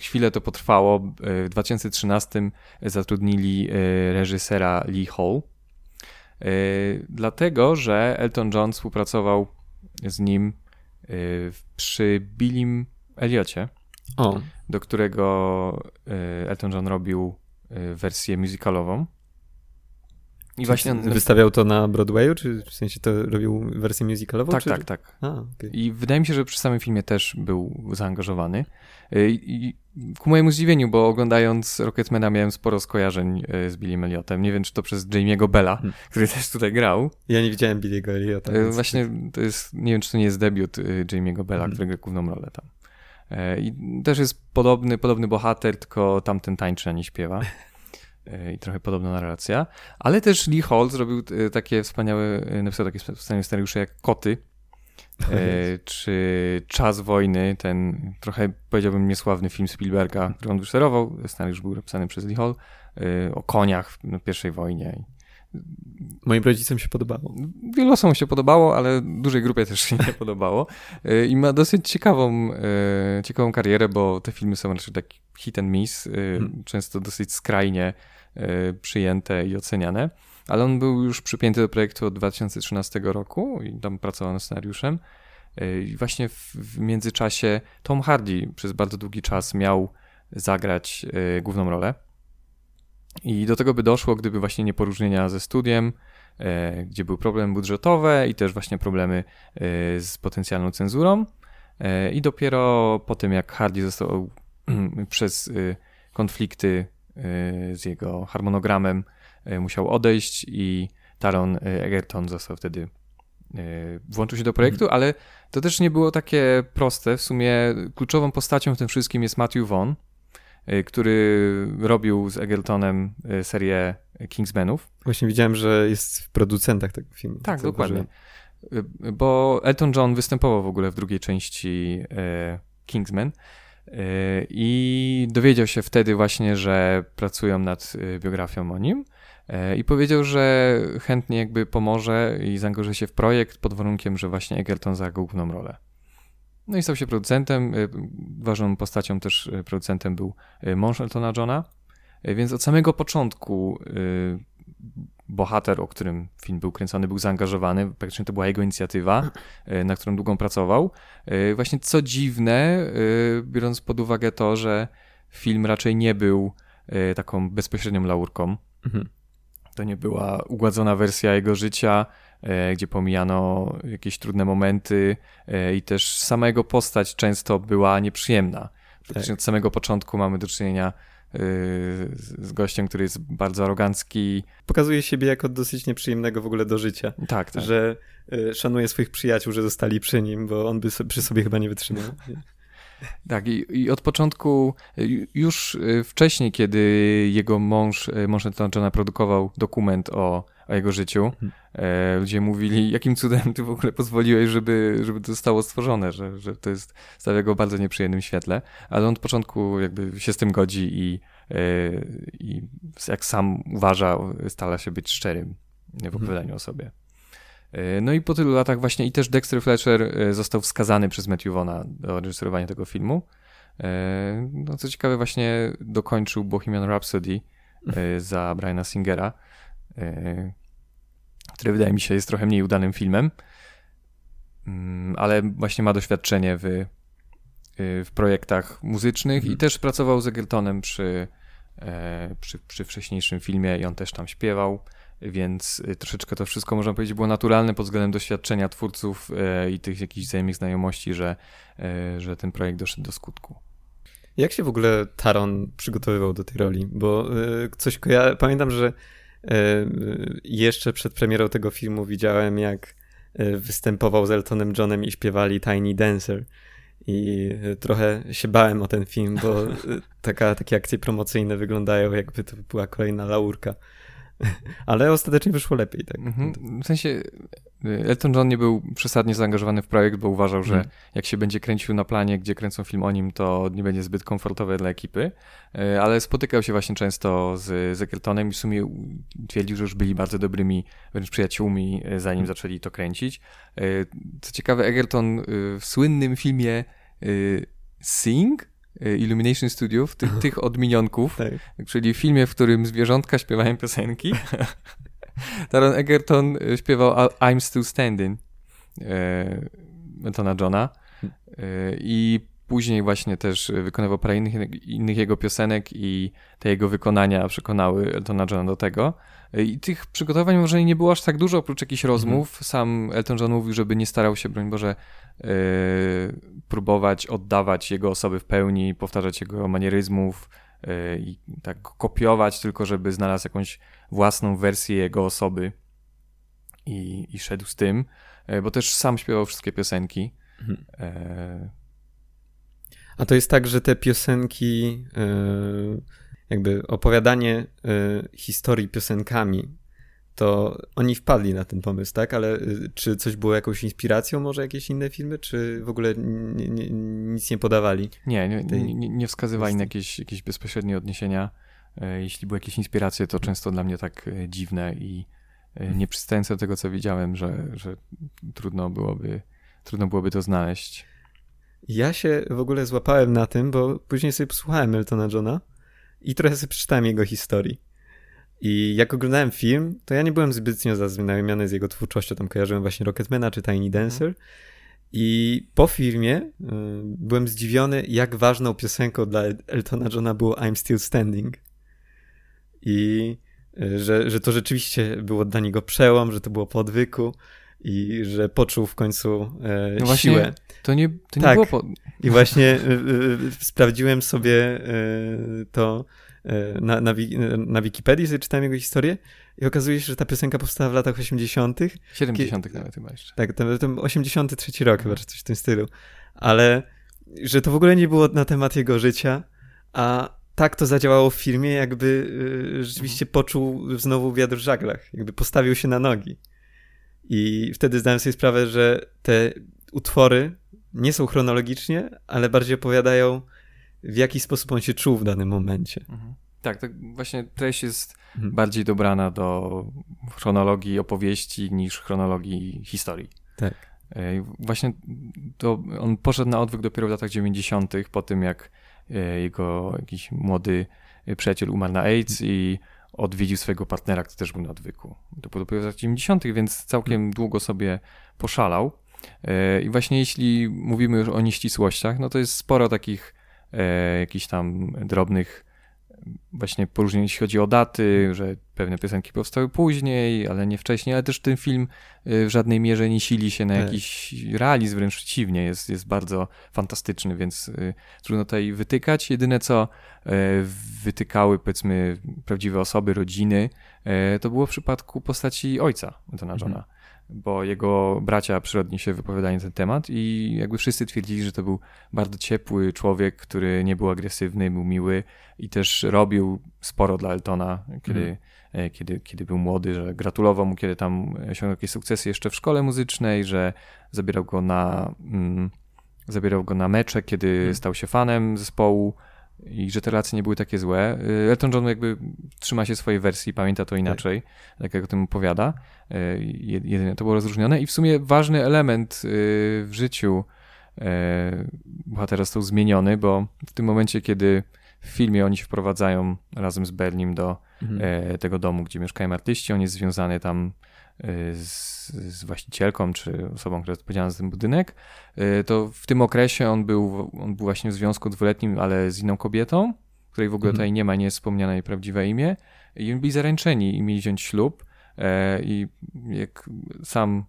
chwilę to potrwało. E, w 2013 zatrudnili reżysera Lee Hall, dlatego że Elton John współpracował z nim przy Billim Elliocie o. do którego e, Elton John robił e, wersję musicalową. I właśnie on... Wystawiał to na Broadwayu, czy w sensie to robił wersję musicalową? Tak, czy... tak, tak. A, okay. I wydaje mi się, że przy samym filmie też był zaangażowany. E, I ku mojemu zdziwieniu, bo oglądając Rocketmana miałem sporo skojarzeń z Billiem Elliotem. Nie wiem, czy to przez Jamie'ego Bella, hmm. który też tutaj grał. Ja nie widziałem Billiego Elliota. Właśnie to jest, nie wiem, czy to nie jest debiut Jamie'ego Bella, hmm. który gra główną rolę tam. E, I też jest podobny, podobny bohater, tylko tamten tańczy, a nie śpiewa. E, I trochę podobna narracja. Ale też Lee Hall zrobił e, takie wspaniałe, napisał takie wspaniałe scenariusze jak Koty, czy Czas wojny, ten trochę powiedziałbym niesławny film Spielberga, który on wyszerował. Scenariusz był napisany przez Lee Hall o koniach w pierwszej wojnie. Moim rodzicom się podobało. Wielu osobom się podobało, ale dużej grupie też się nie podobało. E, I ma dosyć ciekawą, e, ciekawą karierę, bo te filmy są raczej taki hit and miss, e, hmm. często dosyć skrajnie przyjęte i oceniane. Ale on był już przypięty do projektu od 2013 roku i tam pracował nad scenariuszem. I właśnie w, w międzyczasie Tom Hardy przez bardzo długi czas miał zagrać główną rolę. I do tego by doszło, gdyby właśnie nie poróżnienia ze studiem, e, gdzie były problemy budżetowe i też właśnie problemy e, z potencjalną cenzurą. E, I dopiero po tym, jak Hardy został przez konflikty z jego harmonogramem musiał odejść i Taron Egerton został wtedy włączył się do projektu, ale to też nie było takie proste. W sumie kluczową postacią w tym wszystkim jest Matthew Vaughn, który robił z Egertonem y, serię Kingsmenów. Właśnie widziałem, że jest w producentach tego filmu. Tak, dokładnie. Y, bo Elton John występował w ogóle w drugiej części Kingsmen i dowiedział się wtedy właśnie, że pracują nad biografią o nim i powiedział, że chętnie jakby pomoże i zaangażuje się w projekt pod warunkiem, że właśnie Egerton zagrał główną rolę. No i stał się producentem. Y, ważną postacią też y, producentem był y, mąż Eltona Johna. Więc od samego początku bohater, o którym film był kręcony, był zaangażowany. Praktycznie to była jego inicjatywa, na którą długo pracował. Właśnie co dziwne, biorąc pod uwagę to, że film raczej nie był taką bezpośrednią laurką. Mhm. To nie była ugładzona wersja jego życia, gdzie pomijano jakieś trudne momenty e, i też sama jego postać często była nieprzyjemna. Praktycznie tak. od samego początku mamy do czynienia e, z gościem, który jest bardzo arogancki. Pokazuje siebie jako dosyć nieprzyjemnego w ogóle do życia. Tak, tak. Że szanuje swoich przyjaciół, że zostali przy nim, bo on by przy sobie chyba nie wytrzymał. Tak, i, i, od początku, już wcześniej, kiedy jego mąż, mąż Johna produkował dokument o o jego życiu. Mhm. E, ludzie mówili, jakim cudem ty w ogóle pozwoliłeś, żeby, żeby to zostało stworzone, że, że to jest, stawia go w bardzo nieprzyjemnym świetle, ale on od początku jakby się z tym godzi i, e, i jak sam uważa, stara się być szczerym w mhm. opowiadaniu o sobie. E, no i po tylu latach właśnie i też Dexter Fletcher został wskazany przez Matthew Vona do reżyserowania tego filmu. No co ciekawe właśnie dokończył Bohemian Rhapsody za Briana Singera który wydaje mi się jest trochę mniej udanym filmem, mm, ale właśnie ma doświadczenie w, y, w projektach muzycznych mhm. i też pracował z Egertonem przy, e, przy, przy wcześniejszym filmie i on też tam śpiewał. więc y, troszeczkę to wszystko, można powiedzieć, było naturalne pod względem doświadczenia twórców e, i tych jakichś wzajemnych znajomości, że, e, że ten projekt doszedł do skutku. Jak się w ogóle Taron przygotowywał do tej roli? Bo e, coś ja pamiętam, że jeszcze przed premierą tego filmu widziałem, jak występował z Eltonem Johnem i śpiewali Tiny Dancer. I trochę się bałem o ten film, bo taka, takie akcje promocyjne wyglądają, jakby to była kolejna laurka. Ale ostatecznie wyszło lepiej, tak. Mhm. W sensie y, Elton John nie był przesadnie zaangażowany w projekt, bo uważał, że mhm. jak się będzie kręcił na planie, gdzie kręcą film o nim, to nie będzie zbyt komfortowe dla ekipy. Y, ale spotykał się właśnie często z, z i w sumie twierdził, że już byli bardzo dobrymi wręcz przyjaciółmi, y, zanim mhm. zaczęli to kręcić. Co ciekawe, Egerton w słynnym filmie Sing Illumination Studiów, tych, tych od minionków, tak. czyli w filmie, w którym zwierzątka śpiewają piosenki. Taron Egerton y, śpiewał I'm Still Standing Antona Johna y, i później właśnie też wykonywał parę innych, innych jego piosenek i te jego wykonania przekonały Eltona Johna do tego. I tych przygotowań może nie było aż tak dużo, oprócz jakichś rozmów. Mhm. Sam Elton John mówił, żeby nie starał się, broń Boże, yy, próbować oddawać jego osoby w pełni, powtarzać jego manieryzmów i tak kopiować, tylko żeby znalazł jakąś własną wersję jego osoby i, i szedł z tym, bo też sam śpiewał wszystkie piosenki. Mhm. A to jest tak, że te piosenki jakby opowiadanie y, historii piosenkami, to oni wpadli na ten pomysł, tak? Ale y, czy coś było jakąś inspiracją, może jakieś inne filmy, czy w ogóle nic nie podawali? Nie, nie, nie, nie wskazywali na jakieś, jakieś bezpośrednie odniesienia. E, jeśli były jakieś inspiracje, to często dla mnie tak e, dziwne i e, nie przystające do tego, co widziałem, że, że trudno byłoby trudno byłoby to znaleźć. Ja się w ogóle złapałem na tym, bo później sobie posłuchałem Eltona Johna i trochę sobie przeczytałem jego historii. I jak oglądałem film, to ja nie byłem zbytnio zaznajomiony z jego twórczością, tam kojarzyłem właśnie Rocketmana czy Tiny Dancer. Mhm. I po filmie y, byłem zdziwiony, jak ważną piosenką dla Eltona Johna było I'm Still Standing. I y, że, że to rzeczywiście było dla niego przełom, że to było po odwyku i że poczuł w końcu e, no właśnie, siłę. To nie, to nie tak. było po... I właśnie y, y, sprawdziłem sobie y, to na, na, na Wikipedii, sobie czytałem jego historię i okazuje się, że ta piosenka powstała w latach 80. 70. nawet chyba jeszcze. Tak, to, to 83 rok chyba, czy coś w tym stylu. Ale że to w ogóle nie było na temat jego życia, a tak to zadziałało w filmie, jakby rzeczywiście mhm. poczuł znowu wiatr w żaglach, jakby postawił się na nogi. I wtedy zdałem sobie sprawę, że te utwory nie są chronologicznie, ale bardziej opowiadają, w jaki sposób on się czuł w danym momencie. Mhm. Tak, tak właśnie treść jest mhm. bardziej dobrana do chronologii opowieści niż chronologii historii. Tak. E, właśnie to on poszedł na odwyk dopiero w latach 90., po tym jak e, jego jakiś młody przyjaciel umarł na AIDS i odwiedził swojego partnera, który też był na odwyku. To było dopiero w latach 90., więc całkiem hmm. długo sobie poszalał. E, I właśnie jeśli mówimy już o nieścisłościach, no to jest sporo takich e, jakichś tam drobnych właśnie poróżnień, jeśli chodzi o daty, że pewne piosenki powstały później, ale nie wcześniej, ale też ten film y, w żadnej mierze nie sili się na tak. jakiś realizm, wręcz przeciwnie, jest, jest bardzo fantastyczny, więc y, trudno tutaj wytykać. Jedyne, co y, wytykały, powiedzmy, prawdziwe osoby, rodziny, to było w przypadku postaci ojca mhm. Johna. Mhm bo jego bracia przyrodni się wypowiadali na ten temat i jakby wszyscy twierdzili, że to był bardzo ciepły człowiek, który nie był agresywny, był miły i też robił sporo dla Eltona, kiedy, mm. kiedy, kiedy był młody, że gratulował mu, kiedy tam osiągnął jakieś sukcesy jeszcze w szkole muzycznej, że zabierał go na, mm, zabierał go na mecze, kiedy mm. stał się fanem zespołu, i że te relacje nie były takie złe. Y, Elton John jakby trzyma się swojej wersji, pamięta to inaczej, tak, tak jak o tym opowiada. Y, jedynie to było rozróżnione i w sumie ważny element y, w życiu bohatera został zmieniony, bo w tym momencie, kiedy w filmie oni się wprowadzają razem z Bernim do mhm. tego domu, gdzie mieszkają artyści, on jest związany tam z, z, właścicielką, czy osobą, która jest odpowiedzialna za ten budynek, y, to w tym okresie on był, on był właśnie w związku dwuletnim, ale z inną kobietą, której w ogóle mhm. tutaj nie ma, nie jest wspomniane jej prawdziwe imię, i byli zaręczeni i mieli wziąć ślub, i jak sam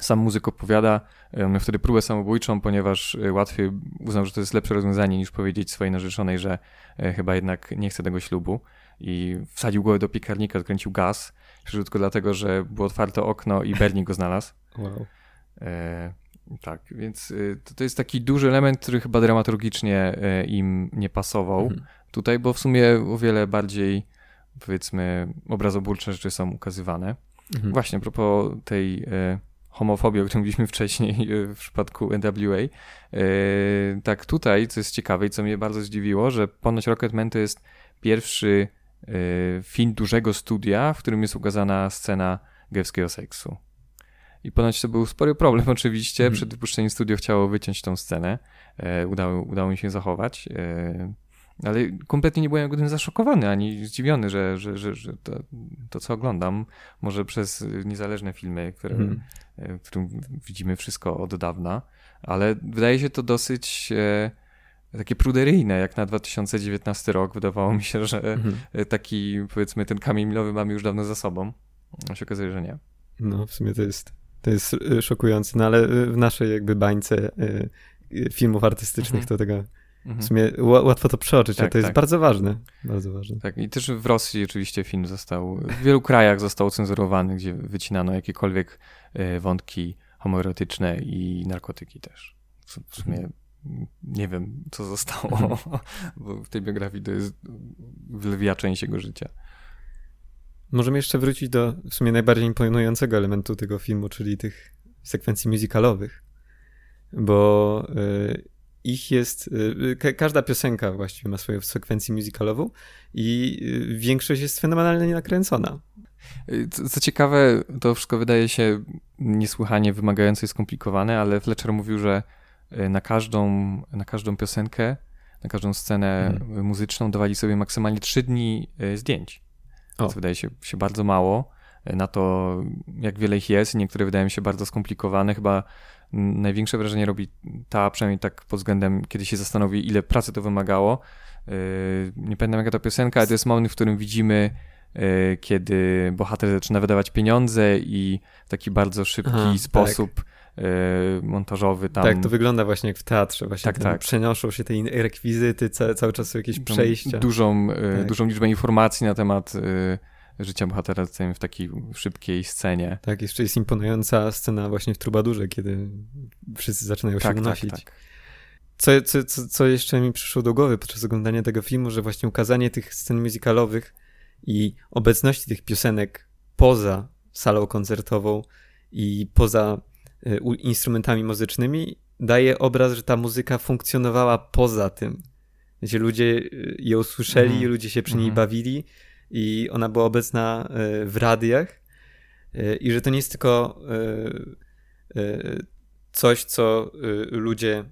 sam muzyk opowiada, on miał wtedy próbę samobójczą, ponieważ łatwiej uznał, że to jest lepsze rozwiązanie niż powiedzieć swojej narzeczonej, że chyba jednak nie chce tego ślubu i wsadził głowę do piekarnika, odkręcił gaz, tylko dlatego, że było otwarte okno i Bernie go znalazł. Wow. E, tak, więc y, to, to jest taki duży element, który chyba dramaturgicznie y, im nie pasował mhm. tutaj, bo w sumie o wiele bardziej powiedzmy obrazoburcze rzeczy są ukazywane. Mhm. Właśnie a propos tej y, homofobii, o której mówiliśmy wcześniej w przypadku NWA, tak tutaj, co jest ciekawe i co mnie bardzo zdziwiło, że ponoć Rocketman to jest pierwszy film dużego studia, w którym jest ukazana scena gejskiego seksu. I ponoć to był spory problem oczywiście. Hmm. Przed wypuszczeniem studio chciało wyciąć tą scenę. E, udało, udało mi się zachować. E, ale kompletnie nie byłem tym zaszokowany ani zdziwiony, że, że, że, że to, to, co oglądam, może przez niezależne filmy, które, e, w którym widzimy wszystko od dawna, ale wydaje się to dosyć e, takie pruderyjne, jak na 2019 rok. Wydawało mi się, że hmm. taki, powiedzmy, ten kamień milowy mamy już dawno za sobą. A się okazuje, że nie. No, w sumie to jest to jest y, szokujące, no ale y, w naszej jakby bańce filmów artystycznych mhm. to tego mhm. w sumie łatwo to przeoczyć, tak, a to jest tak. bardzo ważne. Bardzo ważne. Tak, i też w Rosji oczywiście film został, w wielu krajach został cenzurowany, gdzie wycinano jakiekolwiek wątki homoerotyczne i narkotyki też. W sumie mhm. Nie wiem, co zostało, mhm. bo w tej biografii to jest lwia część jego życia. Możemy jeszcze wrócić do w sumie najbardziej imponującego elementu tego filmu, czyli tych sekwencji musicalowych, bo y, ich jest, y, ka każda piosenka właściwie ma swoją sekwencję musicalową i y, większość jest fenomenalnie nakręcona. Co, co, ciekawe, to wszystko wydaje się niesłychanie wymagające i skomplikowane, ale Fletcher mówił, że na każdą, na każdą piosenkę, na każdą scenę hmm. muzyczną dawali sobie maksymalnie trzy dni zdjęć. O. Więc wydaje się, się bardzo mało na to, jak wiele ich jest. Niektóre wydają mi się bardzo skomplikowane. Chyba największe wrażenie robi ta, przynajmniej tak pod względem, kiedy się zastanowi, ile pracy to wymagało. Nie pamiętam jaka to piosenka, ale to jest moment, w którym widzimy kiedy bohater zaczyna wydawać pieniądze i w taki bardzo szybki Aha, sposób tak. Y, montażowy tam. Tak, to wygląda właśnie jak w teatrze, właśnie tak, tak. przenoszą się te rekwizyty, cały, cały czas są jakieś przejścia. Dużą, y, tak. dużą liczbę informacji na temat y, życia bohatera w takiej szybkiej scenie. Tak, jeszcze jest imponująca scena właśnie w Trubadurze, kiedy wszyscy zaczynają tak, się tak, unosić. Tak, co, co, co, co jeszcze mi przyszło do głowy podczas oglądania tego filmu, że właśnie ukazanie tych scen muzykalowych i obecności tych piosenek poza salą koncertową i poza instrumentami muzycznymi, daje obraz, że ta muzyka funkcjonowała poza tym. Gdzie ludzie y, ją słyszeli, mm. ludzie się przy niej mm. bawili i ona była obecna y, w radiach i że to nie jest tylko coś, co ludzie,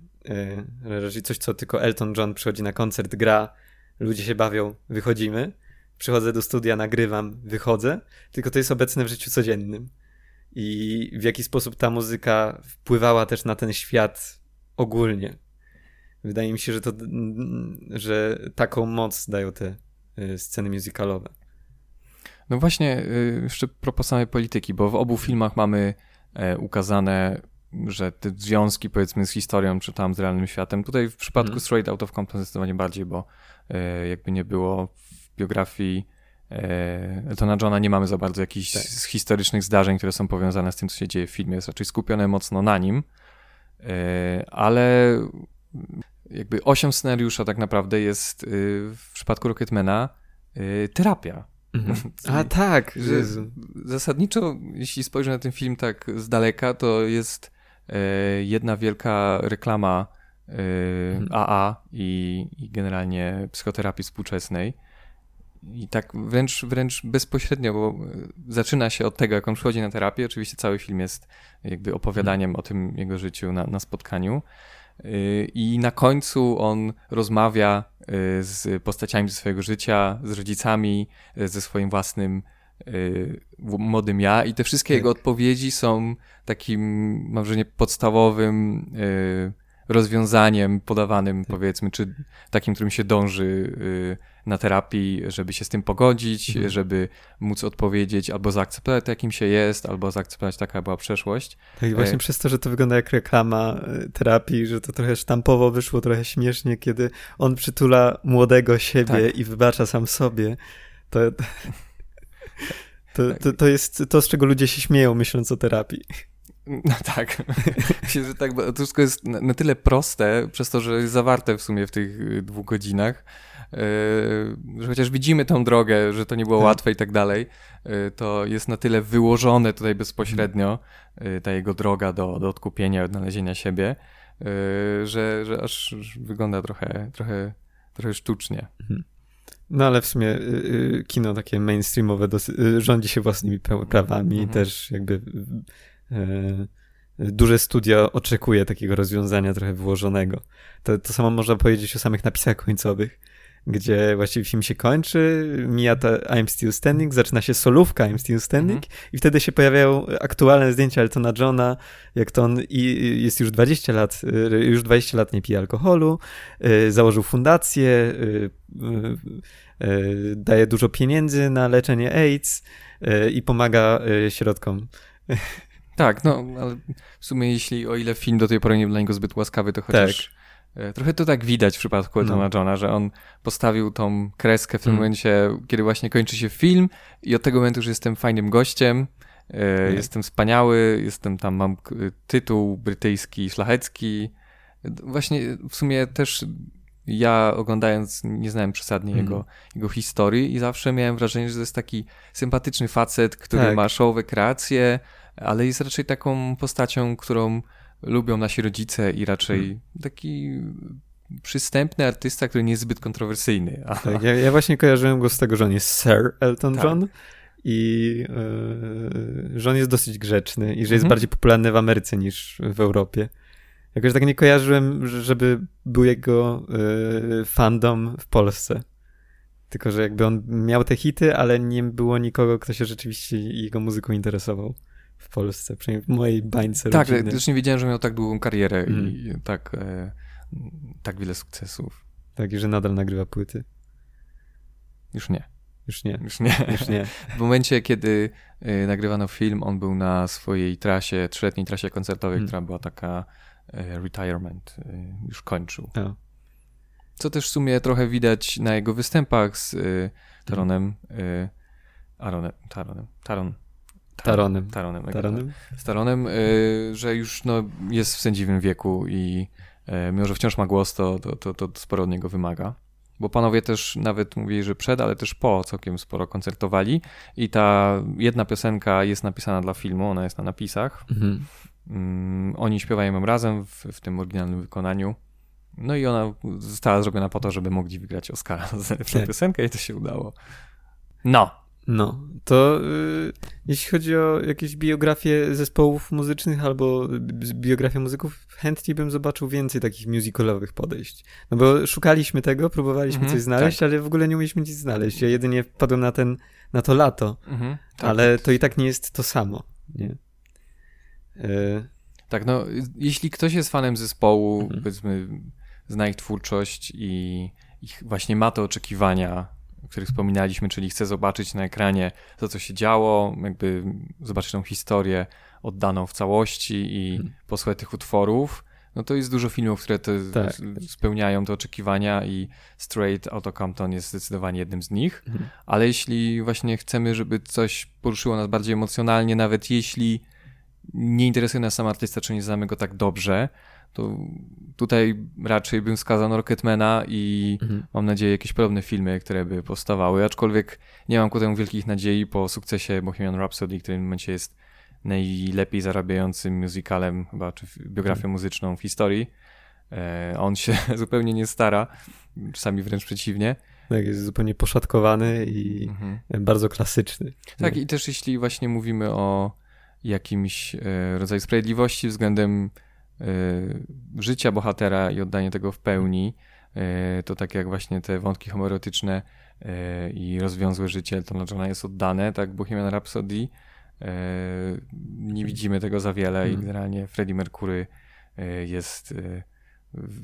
raczej coś, co tylko Elton John przychodzi na koncert, gra, ludzie się bawią, wychodzimy, przychodzę do studia, nagrywam, wychodzę, tylko to jest obecne w życiu codziennym i w jaki sposób ta muzyka wpływała też na ten świat ogólnie. Wydaje mi się, że to, że taką moc dają te y, sceny musicalowe. No właśnie, y, jeszcze propos samej polityki, bo w obu filmach mamy e, ukazane, że te związki powiedzmy z historią, czy tam z realnym światem. Tutaj w przypadku mm. Straight Out of Compton zdecydowanie bardziej, bo e, jakby nie było w biografii Eltona Johna nie mamy za bardzo jakichś tak. historycznych zdarzeń, które są powiązane z tym, co się dzieje w filmie. Jest raczej skupione mocno na nim, e, ale jakby osiem scenariusza tak naprawdę jest y, w przypadku Rocketmana y, terapia. Mhm. A tak, że zasadniczo, jeśli spojrzę na ten film tak z daleka, to jest e, jedna wielka reklama AA mhm. i, i generalnie psychoterapii współczesnej i tak wręcz, wręcz bezpośrednio, bo e, zaczyna się od tego, jak on przychodzi na terapię. Oczywiście cały film jest jakby opowiadaniem o tym jego życiu na, na spotkaniu. E, I na końcu on rozmawia e, z postaciami ze swojego życia, z rodzicami, ze swoim własnym młodym ja i te wszystkie tak. jego odpowiedzi są takim, mam wrażenie, podstawowym rozwiązaniem podawanym, powiedzmy, czy takim, którym się dąży na terapii, żeby się z tym pogodzić, mhm. żeby móc odpowiedzieć albo zaakceptować to, jakim się jest, albo zaakceptować taka była przeszłość. Tak, i właśnie e... przez to, że to wygląda jak reklama e, terapii, że to trochę sztampowo wyszło, trochę śmiesznie, kiedy on przytula młodego siebie tak. i wybacza sam sobie, to, to, to, to jest to, z czego ludzie się śmieją, myśląc o terapii. No tak. Myślę, że tak, bo to wszystko jest na, tyle proste, przez to, że jest zawarte w sumie w tych y, dwóch godzinach, że chociaż widzimy tą drogę, że to nie było tak. łatwe i tak dalej, y, to jest na tyle wyłożone tutaj bezpośrednio ta jego droga do, do odkupienia, odnalezienia siebie, że, że aż wygląda trochę, trochę, trochę sztucznie. Mhm. No ale w sumie kino takie mainstreamowe rządzi się własnymi prawami, mhm. też jakby duże studio oczekuje takiego rozwiązania trochę wyłożonego. To, to samo można powiedzieć o samych napisach końcowych, gdzie właściwie film się kończy, mija ta I'm Still Standing, zaczyna się solówka I'm Still Standing mhm. i wtedy się pojawiają aktualne zdjęcia Eltona Johna, jak to on i jest już 20 lat, e, już 20 lat nie pije alkoholu, e, założył fundację, daje dużo pieniędzy na leczenie AIDS i pomaga środkom tak, no, ale w sumie jeśli, o ile film do tej pory nie był dla niego zbyt łaskawy, to chociaż tak. E, trochę to tak widać w przypadku Eltona no. Johna, że on postawił tą kreskę w tym mm. momencie, kiedy właśnie kończy się film i od tego momentu już jestem fajnym gościem, mm. jestem wspaniały, jestem tam, mam tytuł brytyjski, szlachecki. Właśnie w sumie też ja oglądając, nie znałem przesadnie mm. jego, jego historii i zawsze miałem wrażenie, że to jest taki sympatyczny facet, który tak. ma showowe kreacje, ale jest raczej taką postacią, którą lubią nasi rodzice i raczej hmm. taki przystępny artysta, który nie jest zbyt kontrowersyjny. Tak, ja, ja, właśnie kojarzyłem go z tego, że on jest Sir Elton tak. John i yy, że on jest dosyć grzeczny i że jest mhm. bardziej popularny w Ameryce niż w Europie. Jakoś tak nie kojarzyłem, żeby był jego yy, fandom w Polsce. Tylko, że jakby on miał te hity, ale nie było nikogo, kto się rzeczywiście jego muzyką interesował w Polsce, przynajmniej w mojej bańce Tak, rodziny. też nie wiedziałem, że miał tak długą karierę mm. i tak, e, tak wiele sukcesów. Tak, i że nadal nagrywa płyty. Już nie. Już nie. Już nie. Już nie. w momencie, kiedy e, nagrywano film, on był na swojej trasie, trzyletniej trasie koncertowej, mm. która była taka e, retirement. E, już kończył. No. Co też w sumie trochę widać na jego występach z Taronem. Aaronem, Taronem, Taron, Taronem. Taronem. Taronem? Z Taronem, y, że już no, jest w sędziwym wieku i y, mimo, że wciąż ma głos, to, to, to, to sporo od niego wymaga. Bo panowie też nawet mówili, że przed, ale też po całkiem sporo koncertowali i ta jedna piosenka jest napisana dla filmu, ona jest na napisach. Mhm. Mm, oni śpiewają ją razem w, w tym oryginalnym wykonaniu. No i ona została zrobiona po to, żeby mogli wygrać Oscara za tę tak. piosenkę i to się udało. No, no, to y, jeśli chodzi o jakieś biografie zespołów muzycznych albo biografie muzyków, chętnie bym zobaczył więcej takich musicalowych podejść. No bo szukaliśmy tego, próbowaliśmy -hmm, coś znaleźć, tak. ale w ogóle nie umieliśmy nic znaleźć. Ja jedynie wpadłem na ten, na to lato, -hmm, tak, ale to i tak nie jest to samo, nie? Y tak, no, jeśli ktoś jest fanem zespołu, -hmm. powiedzmy, zna ich twórczość i ich właśnie ma te oczekiwania o których wspominaliśmy, czyli chcę zobaczyć na ekranie to, co się działo, jakby zobaczyć tą historię oddaną w całości i hmm. posłuchać tych utworów, no to jest dużo filmów, które te tak. spełniają te oczekiwania i Straight Outta Compton jest zdecydowanie jednym z nich, hmm. ale jeśli właśnie chcemy, żeby coś poruszyło nas bardziej emocjonalnie, nawet jeśli nie interesuje nas sam artysta, czy nie znamy go tak dobrze, to tutaj raczej bym wskazał Rocketmana i mhm. mam nadzieję jakieś podobne filmy, które by powstawały, aczkolwiek nie mam ku temu wielkich nadziei po sukcesie Bohemian Rhapsody, który w tym momencie jest najlepiej zarabiającym musicalem chyba, czy biografią mhm. muzyczną w historii. E, on się zupełnie nie stara, czasami wręcz przeciwnie. Tak, jest zupełnie poszatkowany i mhm. bardzo klasyczny. Tak, i też jeśli właśnie mówimy o jakimś e, rodzaju sprawiedliwości względem życia bohatera i oddanie tego w pełni, y, to tak jak właśnie te wątki homoerotyczne y, i rozwiązłe życie Eltona Johna jest oddane, tak Bohemian Rhapsody nie widzimy tego za wiele i hmm. generalnie Freddie Mercury jest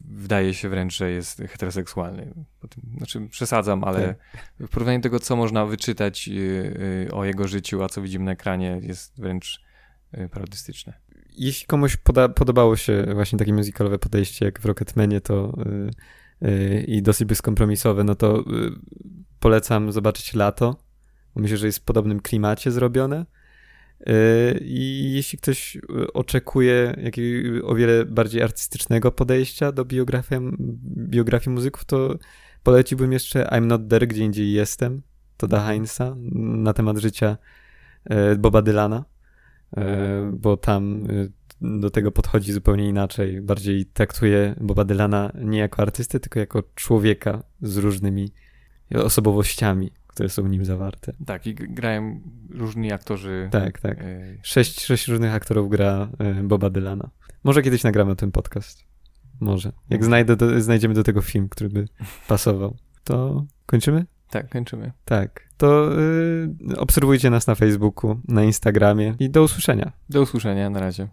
wydaje się wręcz, że jest heteroseksualny. Znaczy przesadzam, ale tak. w porównaniu do tego, co można wyczytać o jego życiu, a co widzimy na ekranie, jest wręcz parodystyczne. Jeśli komuś poda podobało się właśnie takie muzykalowe podejście jak w Rocketmanie, to i dosyć bezkompromisowe, no to polecam zobaczyć Lato. Myślę, że jest w podobnym klimacie zrobione. I jeśli ktoś oczekuje jakiegoś o wiele bardziej artystycznego podejścia do biografii, biografii muzyków, to poleciłbym jeszcze I'm Not There, gdzie indziej jestem, Toda Heinza, na temat życia Boba Dylana, bo tam do tego podchodzi zupełnie inaczej. Bardziej traktuje Boba Dylana nie jako artystę, tylko jako człowieka z różnymi osobowościami, które są w nim zawarte. Tak, i grają różni aktorzy. Tak, tak. E, sześć, sześć różnych aktorów gra e, Boba Dylana. Może kiedyś nagramy ten podcast. Może. Jak znajdę do, znajdziemy do tego film, który by pasował, to kończymy? Tak, kończymy. Tak. To y, obserwujcie nas na Facebooku, na Instagramie i do usłyszenia. Do usłyszenia, na razie.